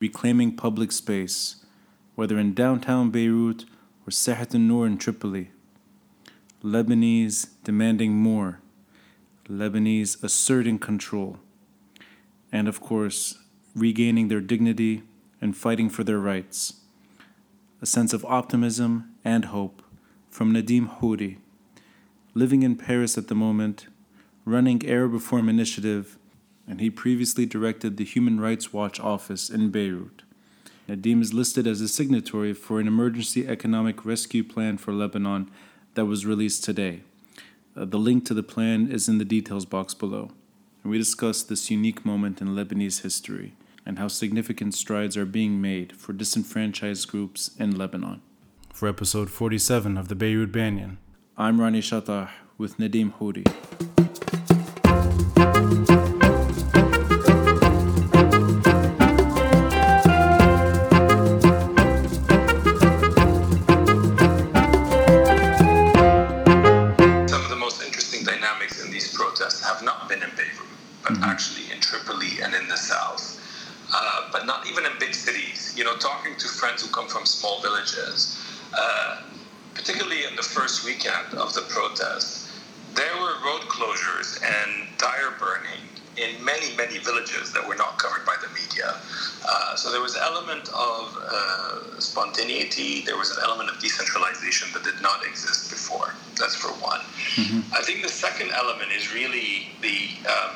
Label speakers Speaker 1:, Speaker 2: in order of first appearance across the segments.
Speaker 1: reclaiming public space, whether in downtown Beirut or Sahat al-Noor in Tripoli. Lebanese demanding more, Lebanese asserting control, and of course, regaining their dignity and fighting for their rights. A sense of optimism and hope from Nadim Houry, living in Paris at the moment, running Arab Reform Initiative, and he previously directed the Human Rights Watch office in Beirut. Nadim is listed as a signatory for an emergency economic rescue plan for Lebanon that was released today. Uh, the link to the plan is in the details box below. And we discuss this unique moment in Lebanese history and how significant strides are being made for disenfranchised groups in Lebanon. For episode 47 of the Beirut Banyan, I'm Rani Shatah with Nadim
Speaker 2: Houry. Second element is really the um,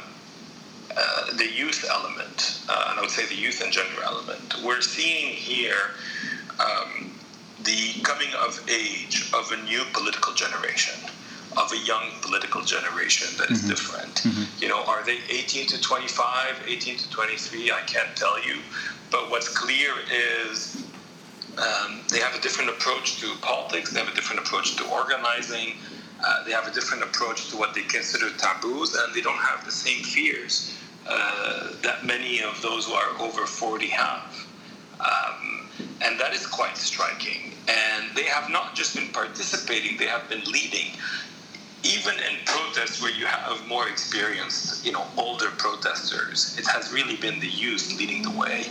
Speaker 2: uh, the youth element, uh, and I would say the youth and gender element. We're seeing here um, the coming of age of a new political generation, of a young political generation that is mm-hmm. different. Mm-hmm. You know, are they 18 to 25, 18 to 23? I can't tell you. But what's clear is um, they have a different approach to politics, they have a different approach to organizing, uh, they have a different approach to what they consider taboos, and they don't have the same fears uh, that many of those who are over 40 have. Um, and that is quite striking and they have not just been participating; they have been leading. Even in protests where you have more experienced, you know, older protesters, it has really been the youth leading the way.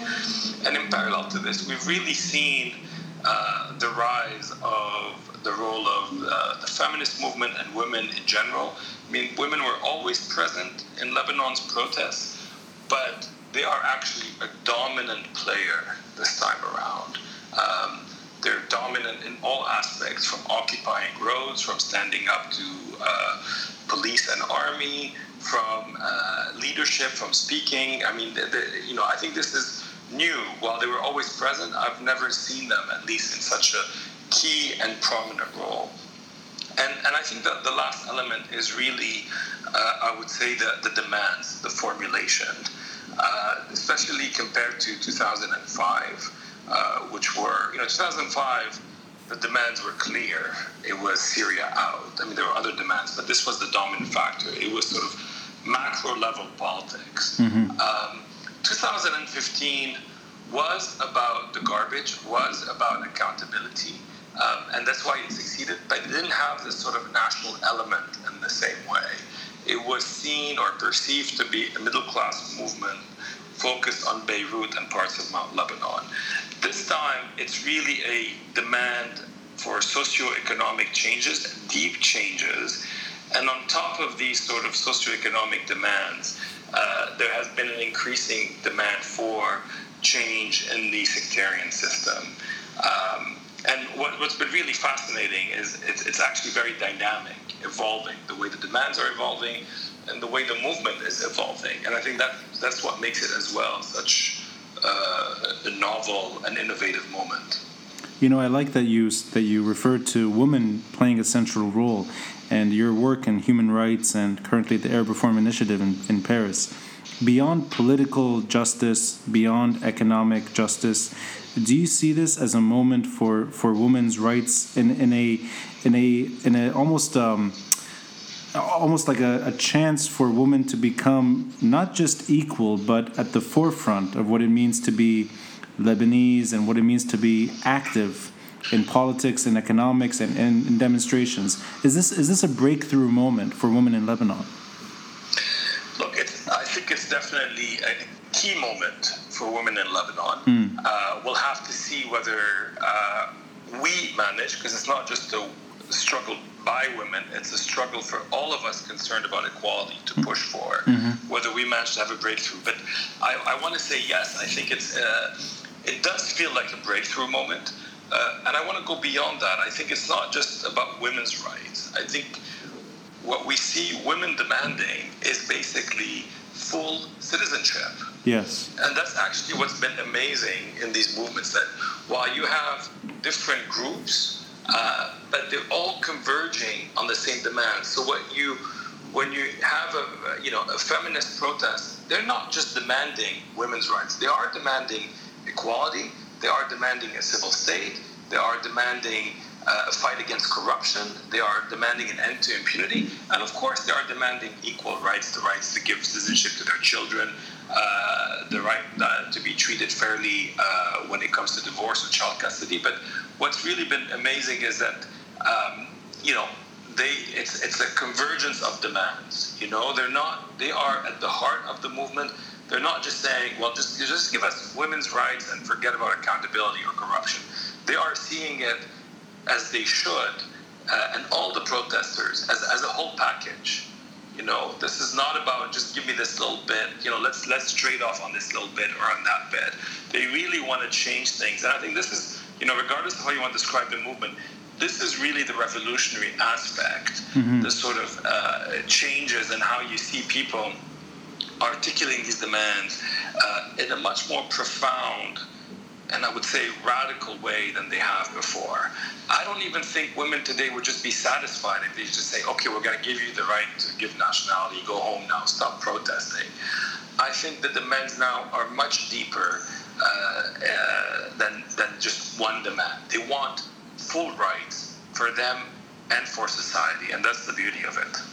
Speaker 2: And in parallel to this, we've really seen uh, the rise of the role of uh, the feminist movement and women in general. I mean, women were always present in Lebanon's protests, but they are actually a dominant player this time around. Um, they're dominant in all aspects, from occupying roads, from standing up to uh, police and army, from uh, leadership, from speaking. I mean, the, the, you know, I think this is new. While they were always present, I've never seen them, at least in such a key and prominent role. And, and I think that the last element is really, uh, I would say, the, the demands, the formulation, uh, especially compared to 2005 uh, which were, you know, 2005, the demands were clear. It was Syria out. I mean, there were other demands, but this was the dominant factor. It was sort of macro level politics. Mm-hmm. Um, 2015 was about the garbage, was about accountability. Um, and that's why it succeeded, but it didn't have this sort of national element in the same way. It was seen or perceived to be a middle class movement focused on Beirut and parts of Mount Lebanon. This time, it's really a demand for socio-economic changes, deep changes. And on top of these sort of socio-economic demands, uh, there has been an increasing demand for change in the sectarian system. Um, and what, has been really fascinating is it's, it's, actually very dynamic, evolving. The way the demands are evolving and the way the movement is evolving. And I think that that's what makes it as well such uh, a novel and innovative moment.
Speaker 1: You know, I like that you that you referred to women playing a central role, and your work in human rights and currently the Arab Reform Initiative in, in Paris. Beyond political justice, beyond economic justice, do you see this as a moment for, for women's rights in, in a in a in a almost um, almost like a, a, chance for women to become not just equal, but at the forefront of what it means to be Lebanese and what it means to be active in politics and economics and, and in demonstrations. Is this is this a breakthrough moment for women in Lebanon?
Speaker 2: Look, I think it's definitely a key moment for women in Lebanon. Uh, we'll have to see whether uh, we manage, because it's not just a struggle by women, it's a struggle for all of us concerned about equality to push for, whether we manage to have a breakthrough. But I, I want to say yes, I think it's uh, it does feel like a breakthrough moment. Uh, and I want to go beyond that. I think it's not just about women's rights. I think what we see women demanding is basically full citizenship.
Speaker 1: Yes.
Speaker 2: And that's actually what's been amazing in these movements that while you have different groups, uh, but they're all converging on the same demand. So what you when you have a you know a feminist protest, they're not just demanding women's rights. They are demanding equality. They are demanding a civil state. They are demanding uh, a fight against corruption. They are demanding an end to impunity. And of course, they are demanding equal rights the rights to give citizenship to their children, uh, the right uh, to be treated fairly uh, when it comes to divorce or child custody. But what's really been amazing is that, um, you know, they it's it's a convergence of demands. You know, they're not they are at the heart of the movement. They're not just saying, well, just just give us women's rights and forget about accountability or corruption. They are seeing it as they should, uh, and all the protesters as, as a whole package. You know, this is not about just give me this little bit. You know, let's let's trade off on this little bit or on that bit. They really want to change things, and I think this is, you know, regardless of how you want to describe the movement, this is really the revolutionary aspect, the sort of uh, changes in how you see people articulating these demands uh, in a much more profound and I would say radical way than they have before. I don't even think women today would just be satisfied if they just say, okay, we're going to give you the right to give nationality, go home now, stop protesting. I think the demands now are much deeper uh, uh, than, than just one demand. They want full rights for them and for society, and that's the beauty of it.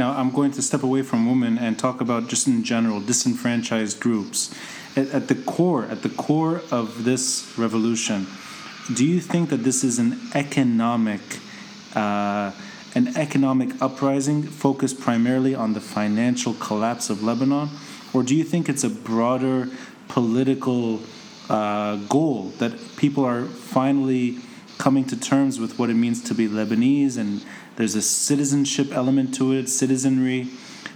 Speaker 1: Now, I'm going to step away from women and talk about just in general disenfranchised groups. At, at the core, at the core of this revolution, do you think that this is an economic, uh, an economic uprising focused primarily on the financial collapse of Lebanon, or do you think it's a broader political uh, goal that people are finally coming to terms with what it means to be Lebanese and there's a citizenship element to it, citizenry.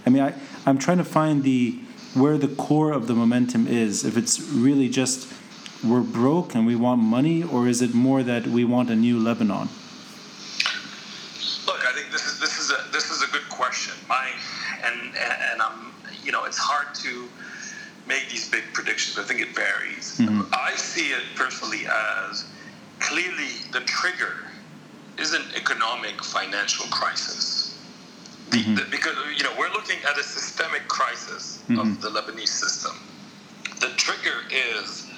Speaker 1: I mean, I, I'm trying to find the where the core of the momentum is. If it's really just we're broke and we want money, or is it more that we want a new Lebanon?
Speaker 2: Look, I think this is this is a this is a good question. My and and I'm you know it's hard to make these big predictions. I think it varies. Mm-hmm. I see it personally as clearly the trigger is an economic financial crisis. The, the, because you know we're looking at a systemic crisis of the Lebanese system. The trigger is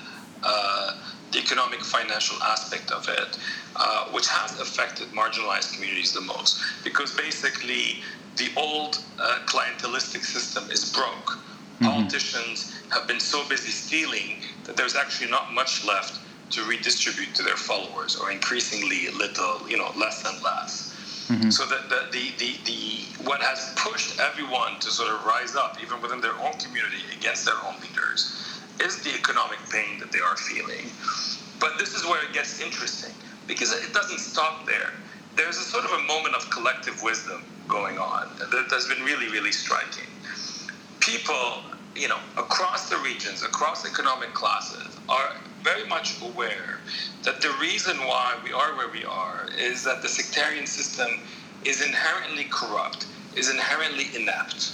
Speaker 2: uh, the economic financial aspect of it, uh, which has affected marginalized communities the most. Because basically, the old uh, clientelistic system is broke. Politicians have been so busy stealing that there's actually not much left to redistribute to their followers, or increasingly little, you know, less and less. Mm-hmm. So that the, the, the, the what has pushed everyone to sort of rise up, even within their own community, against their own leaders, is the economic pain that they are feeling. But this is where it gets interesting because it doesn't stop there. There's a sort of a moment of collective wisdom going on that has been really, really striking. People, you know, across the regions, across economic classes, are very much aware that the reason why we are where we are is that the sectarian system is inherently corrupt, is inherently inept,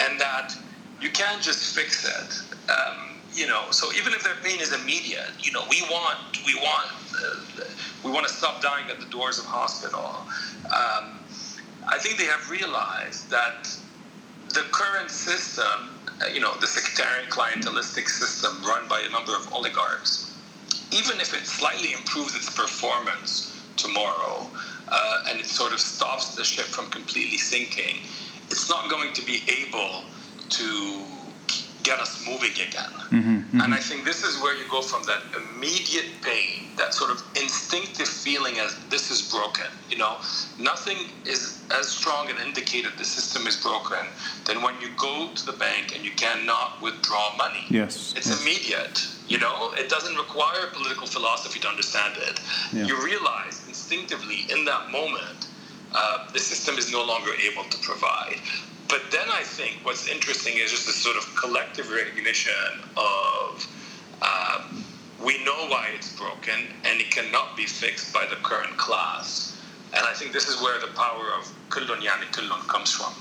Speaker 2: and that you can't just fix it. Um, you know, so even if their pain is immediate, you know, we want, we want, uh, we want to stop dying at the doors of hospital. Um, I think they have realized that the current system, you know, the sectarian clientelistic system run by a number of oligarchs, even if it slightly improves its performance tomorrow uh, and it sort of stops the ship from completely sinking, it's not going to be able to get us moving again. Mm-hmm, And I think this is where you go from that immediate pain, that sort of instinctive feeling as this is broken. You know, nothing is as strong an indicator the system is broken than when you go to the bank and you cannot withdraw money.
Speaker 1: Yes.
Speaker 2: It's
Speaker 1: yes.
Speaker 2: immediate. You know, it doesn't require political philosophy to understand it. Yeah. You realize instinctively in that moment uh, the system is no longer able to provide. But then I think what's interesting is just this sort of collective recognition of um, we know why it's broken and it cannot be fixed by the current class. And I think this is where the power of kullun yani comes from.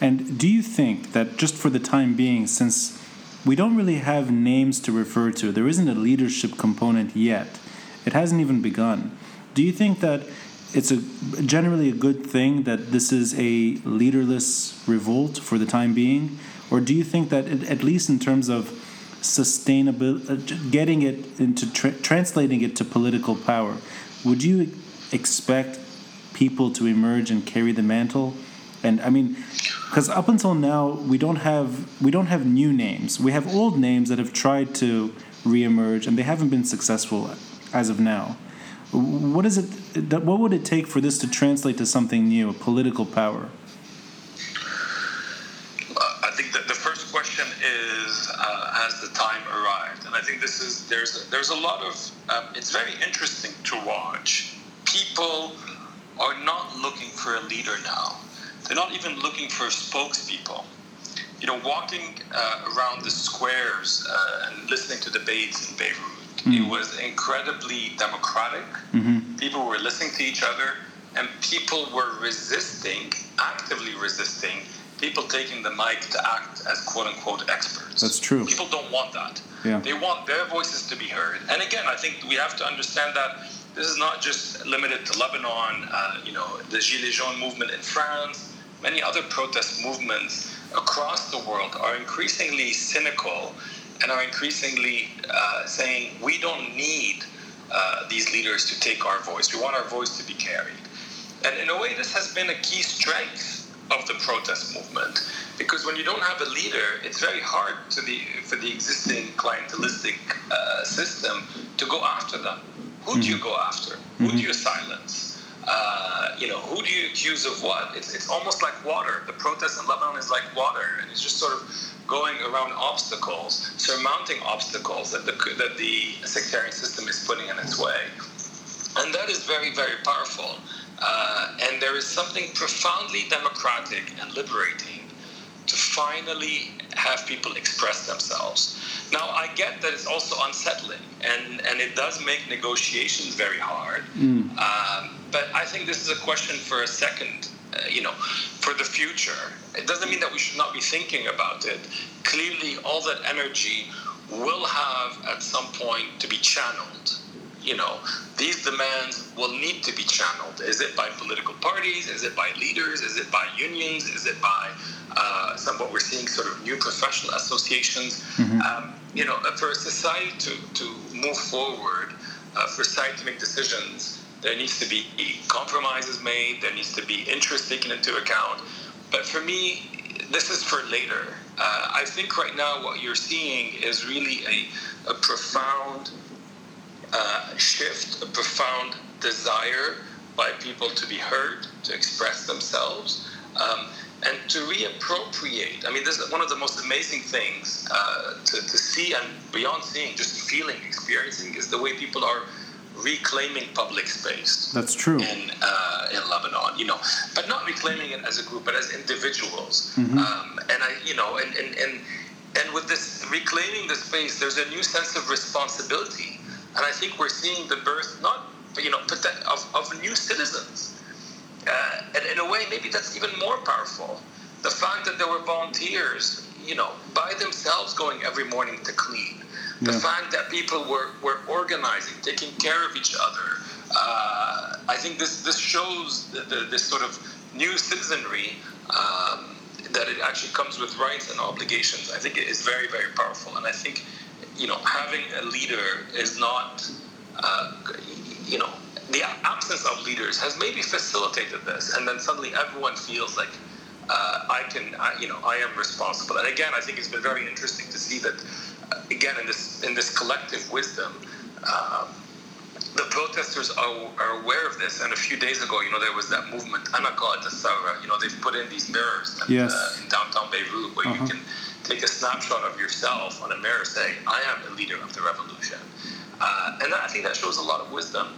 Speaker 1: And do you think that just for the time being, since we don't really have names to refer to, there isn't a leadership component yet, it hasn't even begun. Do you think that it's a generally a good thing that this is a leaderless revolt for the time being, or do you think that it, at least in terms of sustainable, uh, getting it into tra- translating it to political power, would you expect people to emerge and carry the mantle? And I mean, because up until now we don't have we don't have new names. We have old names that have tried to reemerge and they haven't been successful as of now. What is it? What would it take for this to translate to something new, a political power?
Speaker 2: I think that the first question is, uh, has the time arrived? And I think this is there's there's a lot of um, it's very interesting to watch. People are not looking for a leader now. They're not even looking for spokespeople. You know, walking uh, around the squares uh, and listening to debates in Beirut Mm. It was incredibly democratic. Mm-hmm. People were listening to each other, and people were resisting, actively resisting, people taking the mic to act as quote unquote experts.
Speaker 1: That's true.
Speaker 2: People don't want that.
Speaker 1: Yeah.
Speaker 2: They want their voices to be heard. And again, I think we have to understand that this is not just limited to Lebanon, uh, you know, the Gilets jaunes movement in France, many other protest movements across the world are increasingly cynical and are increasingly uh, saying we don't need uh, these leaders to take our voice. We want our voice to be carried. And in a way, this has been a key strength of the protest movement because when you don't have a leader, it's very hard the, for the existing clientelistic uh, system to go after them. Who do you mm-hmm. go after? Who do mm-hmm. you silence? Uh, you know, who do you accuse of what? It's, it's almost like water. The protest in Lebanon is like water, and it's just sort of going around obstacles, surmounting obstacles that the, that the sectarian system is putting in its way. And that is very, very powerful. Uh, and there is something profoundly democratic and liberating to finally have people express themselves. Now, I get that it's also unsettling, and, and it does make negotiations very hard. Mm. Um, but I think this is a question for a second uh, you know, for the future. It doesn't mean that we should not be thinking about it. Clearly, all that energy will have at some point to be channeled. You know, these demands will need to be channeled. Is it by political parties? Is it by leaders? Is it by unions? Is it by uh, some what we're seeing sort of new professional associations? Mm-hmm. Um, you know, for a society to, to move forward, uh, for society to make decisions, there needs to be compromises made. There needs to be interest taken into account. But for me, this is for later. Uh, I think right now what you're seeing is really a, a profound uh, shift, a profound desire by people to be heard, to express themselves, um, and to reappropriate. I mean, this is one of the most amazing things uh, to, to see and beyond seeing, just feeling, experiencing, is the way people are reclaiming public space.
Speaker 1: That's true.
Speaker 2: In uh, in Lebanon, you know, but not reclaiming it as a group, but as individuals. Mm-hmm. Um, and I, you know, and, and and and with this reclaiming the space, there's a new sense of responsibility, and I think we're seeing the birth, not you know, of of new citizens. Uh, and in a way, maybe that's even more powerful. The fact that there were volunteers, you know, by themselves going every morning to clean the fact that people were, were organizing, taking care of each other. Uh, I think this, this shows the, the, this sort of new citizenry um, that it actually comes with rights and obligations. I think it is very, very powerful. And I think, you know, having a leader is not, uh, you know, the absence of leaders has maybe facilitated this. And then suddenly everyone feels like uh, I can, I, you know, I am responsible. And again, I think it's been very interesting to see that, uh, again, in this in this collective wisdom. Um, the protesters are, are aware of this, and a few days ago, you know, there was that movement, Anaka You know, they've put in these mirrors
Speaker 1: yes.
Speaker 2: uh, in downtown Beirut where uh-huh. you can take a snapshot of yourself on a mirror saying, I am a leader of the revolution. Uh, and I think that shows a lot of wisdom.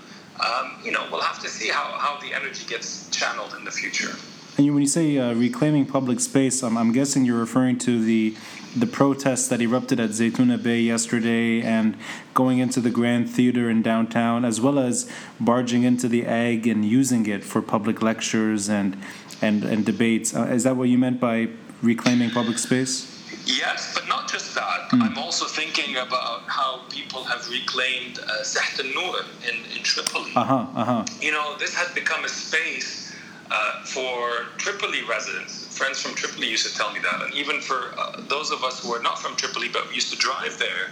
Speaker 2: Um, you know, we'll have to see how, how the energy gets channeled in the future.
Speaker 1: And when you say uh, reclaiming public space, I'm, I'm guessing you're referring to the the protests that erupted at Zaytuna Bay yesterday and going into the Grand Theater in downtown, as well as barging into the egg and using it for public lectures and and, and debates. Uh, is that what you meant by reclaiming public space?
Speaker 2: Yes, but not just that. Mm. I'm also thinking about how people have reclaimed uh, Saht al-Nur in, in Tripoli.
Speaker 1: Uh-huh, uh-huh.
Speaker 2: You know, this has become a space uh, for Tripoli residents. Friends from Tripoli used to tell me that. And even for uh, those of us who are not from Tripoli but we used to drive there,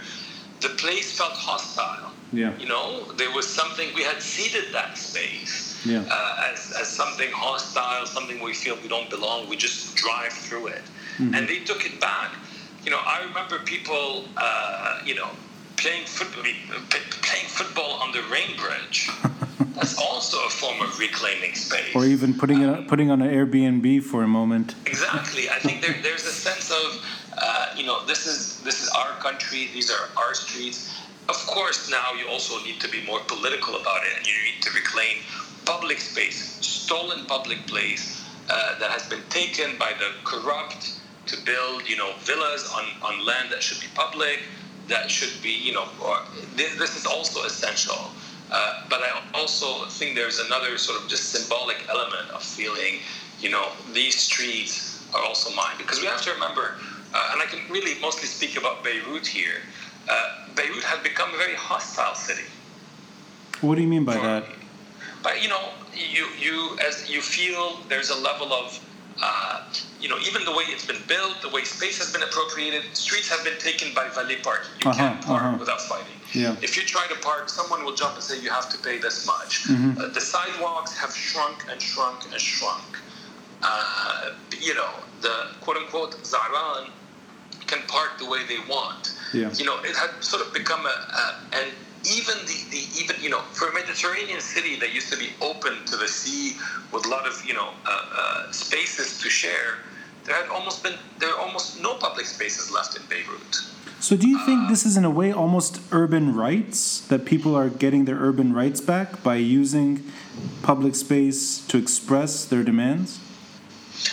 Speaker 2: the place felt hostile.
Speaker 1: Yeah.
Speaker 2: You know, there was something, we had ceded that space
Speaker 1: yeah.
Speaker 2: uh, as, as something hostile, something we feel we don't belong. We just drive through it. Mm-hmm. And they took it back. You know, I remember people, uh, you know, playing football, playing football on the Ring bridge. That's also a form of reclaiming space.
Speaker 1: Or even putting it um, putting on an Airbnb for a moment.
Speaker 2: Exactly. I think there, there's a sense of, uh, you know, this is this is our country. These are our streets. Of course, now you also need to be more political about it, and you need to reclaim public space, stolen public place uh, that has been taken by the corrupt to build, you know, villas on, on land that should be public, that should be, you know, or, this, this is also essential. Uh, but I also think there's another sort of just symbolic element of feeling, you know, these streets are also mine. Because we have to remember, uh, and I can really mostly speak about Beirut here, uh, Beirut had become a very hostile city.
Speaker 1: What do you mean by For, that?
Speaker 2: But, you know, you, you, as you feel there's a level of uh, you know, even the way it's been built, the way space has been appropriated, streets have been taken by valet parking. You uh-huh, can't park uh-huh. without fighting.
Speaker 1: Yeah.
Speaker 2: If you try to park, someone will jump and say you have to pay this much.
Speaker 1: Mm-hmm.
Speaker 2: Uh, the sidewalks have shrunk and shrunk and shrunk. Uh, you know, the quote unquote Zahran can park the way they want.
Speaker 1: Yeah.
Speaker 2: You know, it had sort of become a, a and even the, the even you know for a Mediterranean city that used to be open to the sea with a lot of you know uh, uh, spaces to share, there had almost been there are almost no public spaces left in Beirut.
Speaker 1: So do you think uh, this is in a way almost urban rights that people are getting their urban rights back by using public space to express their demands?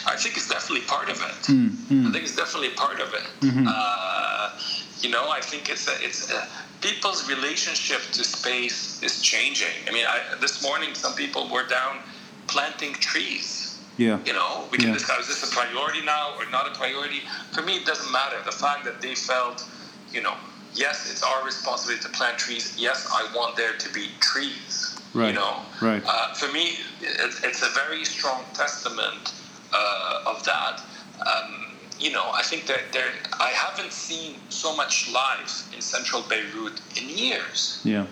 Speaker 2: I think it's definitely part of it.
Speaker 1: Mm, mm.
Speaker 2: I think it's definitely part of it.
Speaker 1: Mm-hmm.
Speaker 2: Uh, you know, I think it's a, it's a, people's relationship to space is changing. I mean, I, this morning some people were down planting trees.
Speaker 1: Yeah.
Speaker 2: You know, we can
Speaker 1: yeah.
Speaker 2: discuss is this a priority now or not a priority. For me, it doesn't matter. The fact that they felt, you know, yes, it's our responsibility to plant trees. Yes, I want there to be trees.
Speaker 1: Right.
Speaker 2: You know.
Speaker 1: Right.
Speaker 2: Uh, for me, it, it's a very strong testament uh, of that. Um, you know, I think that there, I haven't seen so much life in central Beirut in years.
Speaker 1: Yeah.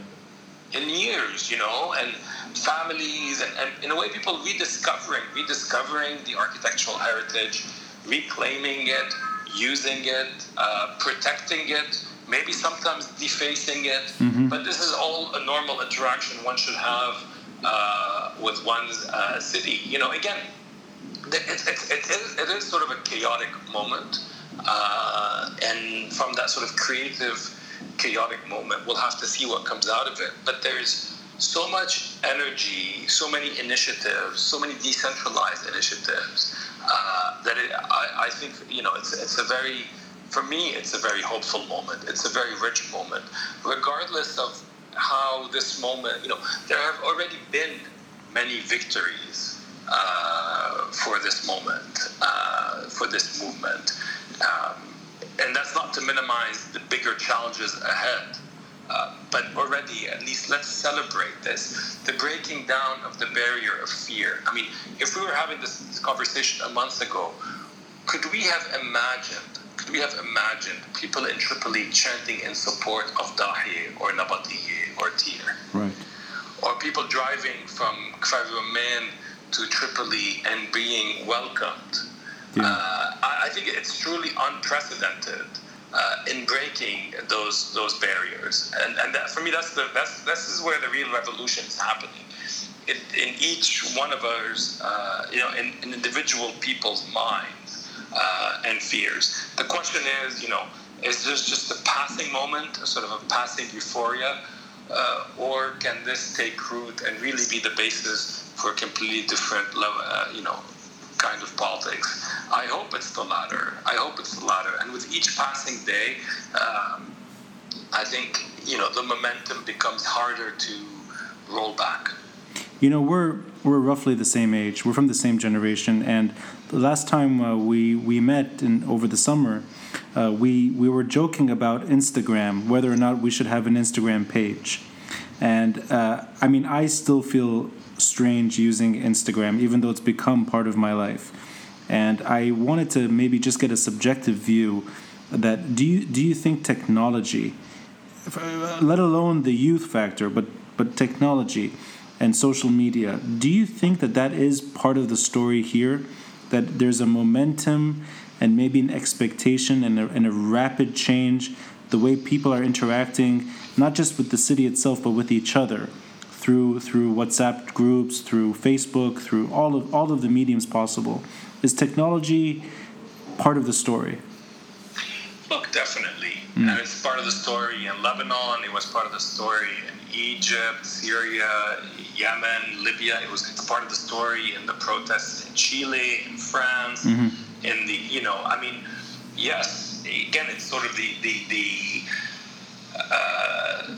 Speaker 2: In years, you know, and families, and, and in a way, people rediscovering, rediscovering the architectural heritage, reclaiming it, using it, uh, protecting it, maybe sometimes defacing it.
Speaker 1: Mm-hmm.
Speaker 2: But this is all a normal interaction one should have uh, with one's uh, city. You know, again, it's, it's, it, is, it is sort of a chaotic moment. Uh, and from that sort of creative, chaotic moment, we'll have to see what comes out of it. But there's so much energy, so many initiatives, so many decentralized initiatives uh, that it, I, I, think you know it's it's a very for me it's a very hopeful moment. It's a very rich moment, regardless of how this moment you know there have already been many victories uh, for this moment, uh, for this movement. Um, and that's not to minimize the bigger challenges ahead. Uh, but already, at least let's celebrate this the breaking down of the barrier of fear. I mean, if we were having this, this conversation a month ago, could we have imagined could we have imagined people in Tripoli chanting in support of Dahi or Nabatieh or Tir?
Speaker 1: Right.
Speaker 2: Or people driving from Kfar to Tripoli and being welcomed Yeah. Uh, I, I, think it's truly unprecedented uh, in breaking those those barriers, and and that, for me, that's the that's this is where the real revolution is happening. In, in each one of us, uh, you know, in, in, individual people's minds uh, and fears. The question is, you know, is this just a passing moment, a sort of a passing euphoria, uh, or can this take root and really be the basis for completely different, level, uh, you know, kind of politics? I hope it's the latter. I hope it's the latter. And with each passing day, um, I think you know the momentum becomes harder to roll back.
Speaker 1: You know, we're we're roughly the same age. We're from the same generation, and the last time uh, we we met in over the summer, uh, we we were joking about Instagram, whether or not we should have an Instagram page. And uh, I mean, I still feel strange using Instagram, even though it's become part of my life. And I wanted to maybe just get a subjective view that do you do you think technology, uh, let alone the youth factor, but but technology and social media, do you think that that is part of the story here? That there's a momentum and maybe an expectation and a, and a rapid change the way people are interacting not just with the city itself but with each other through through WhatsApp groups, through Facebook, through all of all of the mediums possible. Is technology part of the story?
Speaker 2: Look, definitely. Mm. And it's part of the story in Lebanon. It was part of the story in Egypt, Syria, Yemen, Libya. It was it's part of the story in the protests in Chile, in France, mm-hmm. in the you know. I mean, yes. Again, it's sort of the the the uh,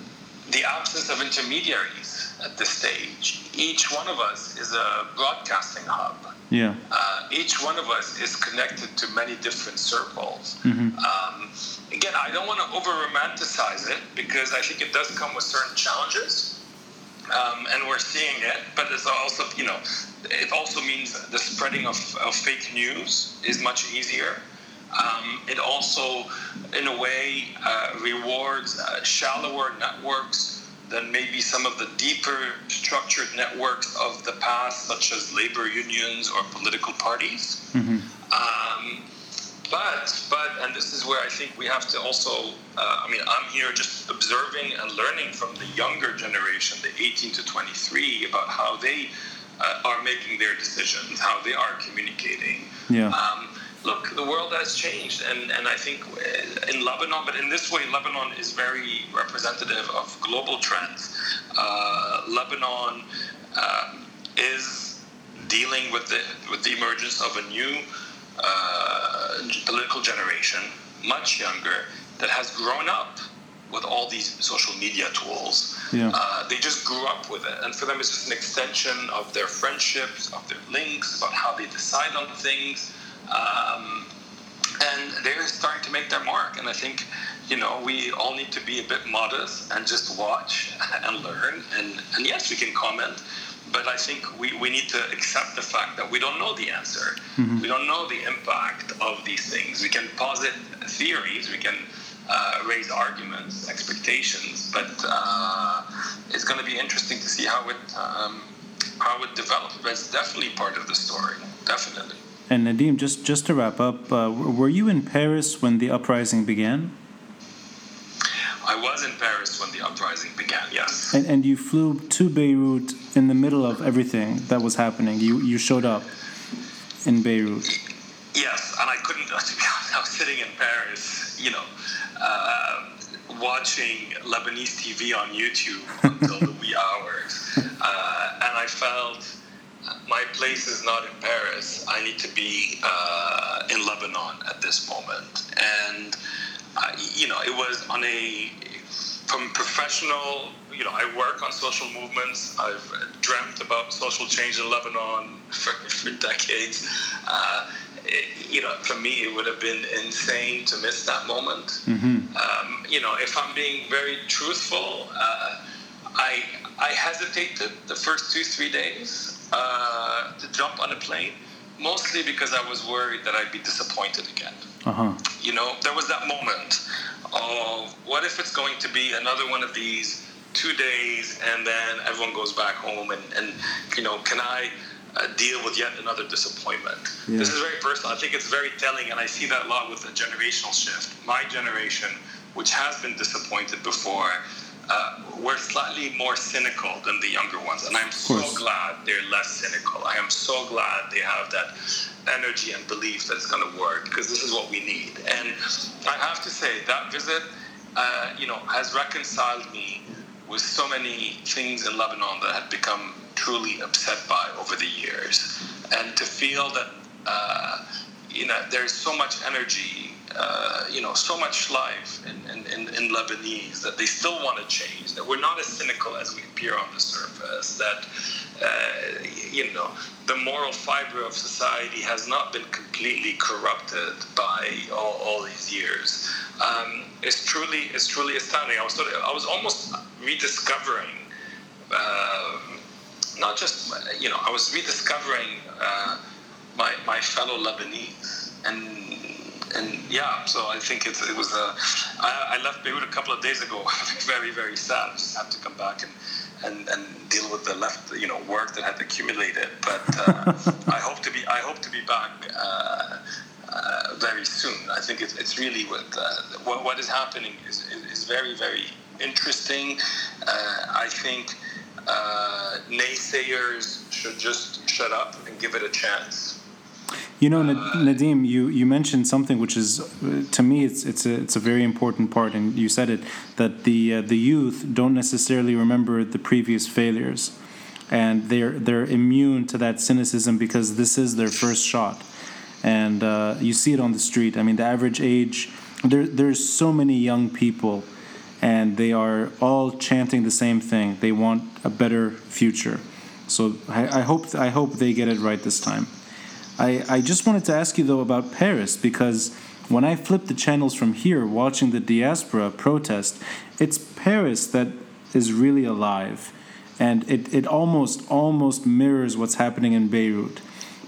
Speaker 2: the absence of intermediaries at this stage. Each one of us is a broadcasting hub.
Speaker 1: Yeah.
Speaker 2: Uh, each one of us is connected to many different circles. Mm-hmm. Um, again, I don't want to over romanticize it because I think it does come with certain challenges. Um, and we're seeing it, but it's also, you know, it also means the spreading of, of fake news is much easier. Um, it also, in a way, uh, rewards uh, shallower networks than maybe some of the deeper structured networks of the past, such as labor unions or political parties. Mm-hmm. Um, but, but, and this is where I think we have to also, uh, I mean, I'm here just observing and learning from the younger generation, the 18 to 23, about how they uh, are making their decisions, how they are communicating.
Speaker 1: Yeah. Um,
Speaker 2: look, the world has changed, and, and I think uh, in Lebanon, but in this way, Lebanon is very representative of global trends. Uh, Lebanon um, is dealing with the with the emergence of a new uh, political generation, much younger, that has grown up with all these social media tools.
Speaker 1: Yeah. Uh,
Speaker 2: they just grew up with it. And for them, it's just an extension of their friendships, of their links, about how they decide on things. Um, and they're starting to make their mark. And I think, you know, we all need to be a bit modest and just watch and learn. And, and yes, we can comment, but I think we, we need to accept the fact that we don't know the answer. Mm-hmm. We don't know the impact of these things. We can posit theories, we can uh, raise arguments, expectations, but uh, it's going to be interesting to see how it um, how it develops. But it's definitely part of the story, definitely.
Speaker 1: And Nadim, just just to wrap up, uh, were you in Paris when the uprising began?
Speaker 2: I was in Paris when the uprising began. Yes.
Speaker 1: And, and you flew to Beirut in the middle of everything that was happening. You you showed up in Beirut.
Speaker 2: Yes, and I couldn't. To be honest, I was sitting in Paris, you know, uh, watching Lebanese TV on YouTube until the wee hours, uh, and I felt my place is not in Paris. I need to be uh, in Lebanon at this moment. And, uh, you know, it was on a, from professional, you know, I work on social movements. I've dreamt about social change in Lebanon for, for decades. Uh, it, you know, for me, it would have been insane to miss that moment. Mm-hmm. Um, you know, if I'm being very truthful, uh, I I hesitated the first two three days uh, to jump on a plane, mostly because I was worried that I'd be disappointed again.
Speaker 1: Uh-huh.
Speaker 2: You know, there was that moment of what if it's going to be another one of these two days and then everyone goes back home and, and you know, can I uh, deal with yet another disappointment. Yeah. This is very personal. I think it's very telling, and I see that a lot with the generational shift. My generation, which has been disappointed before, uh, we're slightly more cynical than the younger ones, and I'm so glad they're less cynical. I am so glad they have that energy and belief that it's going to work because this is what we need. And I have to say that visit, uh, you know, has reconciled me with so many things in Lebanon that I had become truly upset by over the years, and to feel that uh, you know there's so much energy, uh, you know, so much life in, in, in, in, Lebanese that they still want to change. That we're not as cynical as we appear on the surface. That uh, you know the moral fiber of society has not been completely corrupted by all, all these years. Um, it's truly it's truly astounding. I was sort of, I was almost rediscovering. Um, not just you know I was rediscovering uh, my my fellow Lebanese. And and yeah so I think it, it was uh, I, I left Beirut a couple of days ago. Very very sad. I just had to come back and and, and deal with the left you know work that had accumulated. But uh, I hope to be I hope to be back uh, uh, very soon. I think it, it's really what, uh, what what is happening is, is, very very interesting. I think uh, naysayers should just shut up and give it a chance.
Speaker 1: You know, Nadim, you, you mentioned something which is, uh, to me, it's it's a it's a very important part, and you said it that the uh, the youth don't necessarily remember the previous failures, and they're they're immune to that cynicism because this is their first shot, and uh, you see it on the street. I mean, the average age there there's so many young people and they are all chanting the same thing. They want a better future. So I, I hope I hope they get it right this time. I, I just wanted to ask you though about Paris because when I flip the channels from here watching the diaspora protest, it's Paris that is really alive. And it, it almost almost mirrors what's happening in Beirut.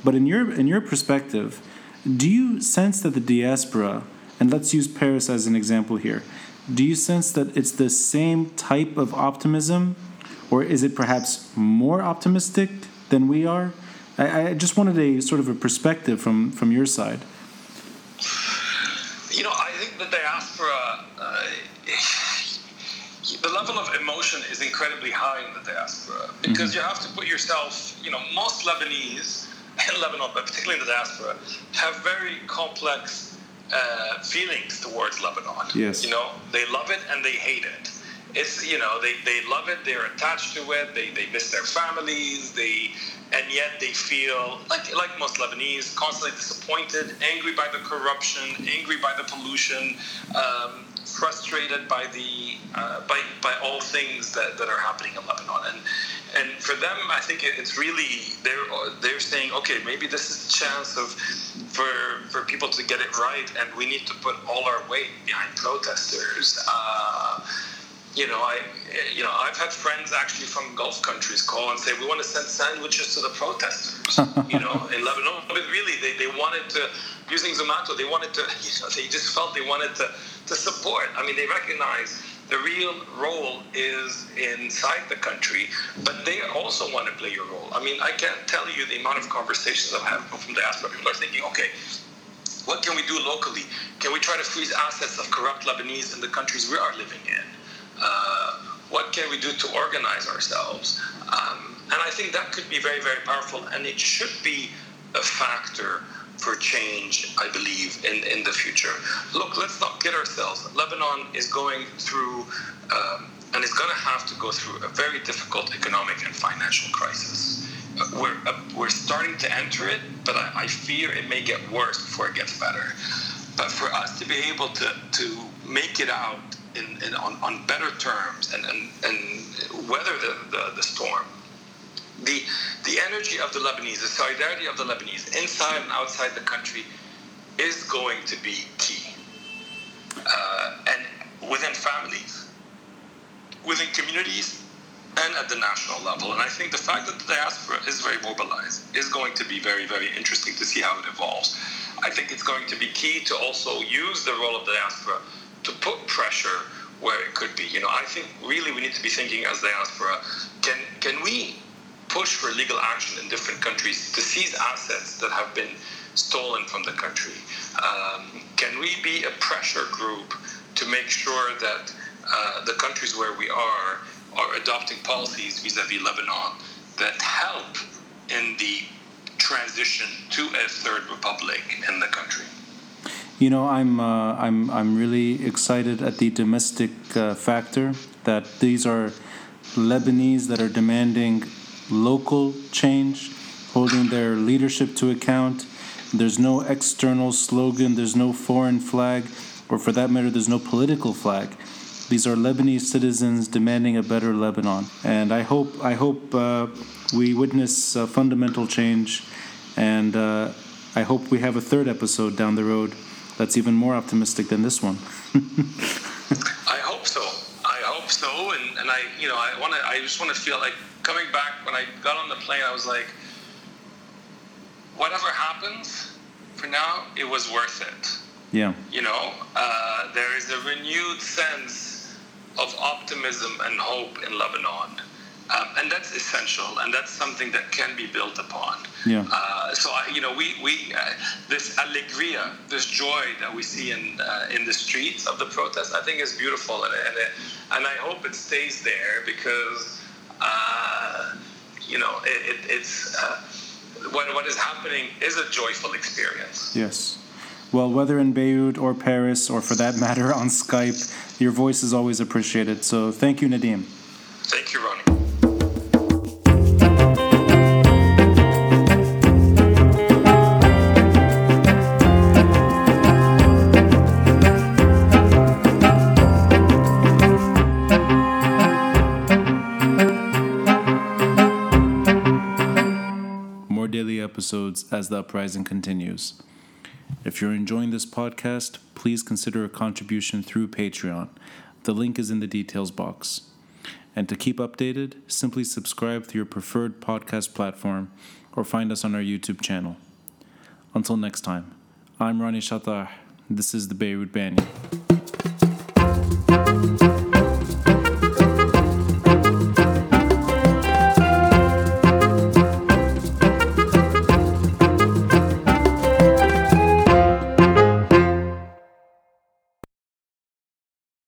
Speaker 1: But in your in your perspective, do you sense that the diaspora, and let's use Paris as an example here, do you sense that it's the same type of optimism, or is it perhaps more optimistic than we are? I, I just wanted a sort of a perspective from, from your side.
Speaker 2: You know, I think the diaspora, uh, the level of emotion is incredibly high in the diaspora because mm-hmm. you have to put yourself, you know, most Lebanese in Lebanon, but particularly in the diaspora, have very complex uh, feelings towards Lebanon.
Speaker 1: Yes.
Speaker 2: You know, they love it and they hate it. It's you know they, they love it. They're attached to it. They, they miss their families. They and yet they feel like like most Lebanese, constantly disappointed, angry by the corruption, angry by the pollution, um, frustrated by the uh, by by all things that, that are happening in Lebanon. And and for them, I think it's really they're they're saying, okay, maybe this is a chance of for for people to get it right, and we need to put all our weight behind protesters. Uh, you know, I, eh, you know, I've had friends actually from Gulf countries call and say we want to send sandwiches to the protesters. you know, in Lebanon, but really, they, they wanted to using Zomato. They wanted to, you know, they just felt they wanted to to support. I mean, they recognize the real role is inside the country, but they also want to play a role. I mean, I can't tell you the amount of conversations I've had from diaspora. People are thinking, okay, what can we do locally? Can we try to freeze assets of corrupt Lebanese in the countries we are living in? Uh, what can we do to organize ourselves? Um, and I think that could be very, very powerful, and it should be a factor for change, I believe, in, in the future. Look, let's not kid ourselves. Lebanon is going through, um, and is going to have to go through a very difficult economic and financial crisis. We're, uh, we're starting to enter it, but I, I fear it may get worse before it gets better. But for us to be able to, to make it out in, in on, on better terms and, and, and weather the, the, the storm, the the energy of the Lebanese, the solidarity of the Lebanese, inside and outside the country, is going to be key. Uh, and within families, within communities, and at the national level. And I think the fact that the diaspora is very mobilized is going to be very, very interesting to see how it evolves. I think it's going to be key to also use the role of the diaspora to put pressure where it could be. You know, I think really we need to be thinking as diaspora, can can we push for legal action in different countries to seize assets that have been stolen from the country? Um, can we be a pressure group to make sure that uh, the countries where we are are adopting policies vis-a-vis Lebanon that help in the transition to a third republic in the country?
Speaker 1: You know, I'm uh, I'm I'm really excited at the domestic uh, factor that these are Lebanese that are demanding local change, holding their leadership to account. There's no external slogan, there's no foreign flag, or for that matter, there's no political flag. These are Lebanese citizens demanding a better Lebanon, and I hope I hope uh, we witness fundamental change, and uh, I hope we have a third episode down the road that's even more optimistic than this one.
Speaker 2: I hope so. I hope so, and, and I you know I want to I just want to feel like coming back when I got on the plane I was like whatever happens for now it was worth it.
Speaker 1: Yeah.
Speaker 2: You know, uh, there is a renewed sense of optimism and hope in Lebanon. Um, and that's essential, and that's something that can be built upon.
Speaker 1: Yeah.
Speaker 2: Uh, so I, you know, we we uh, this alegria, this joy that we see in uh, in the streets of the protest, I think is beautiful, and and, it, and I hope it stays there because uh, you know it, it, it's uh, what what is happening is a joyful experience.
Speaker 1: Yes. Well, whether in Beirut or Paris, or for that matter on Skype, your voice is always appreciated. So thank you, Nadim. Episodes as the uprising continues. If you're enjoying this podcast, please consider a contribution through Patreon. The link is in the details box. And to keep updated, simply subscribe to your preferred podcast platform or find us on our YouTube channel. Until next time, I'm Ronnie Chatah. This is the Beirut Banyan.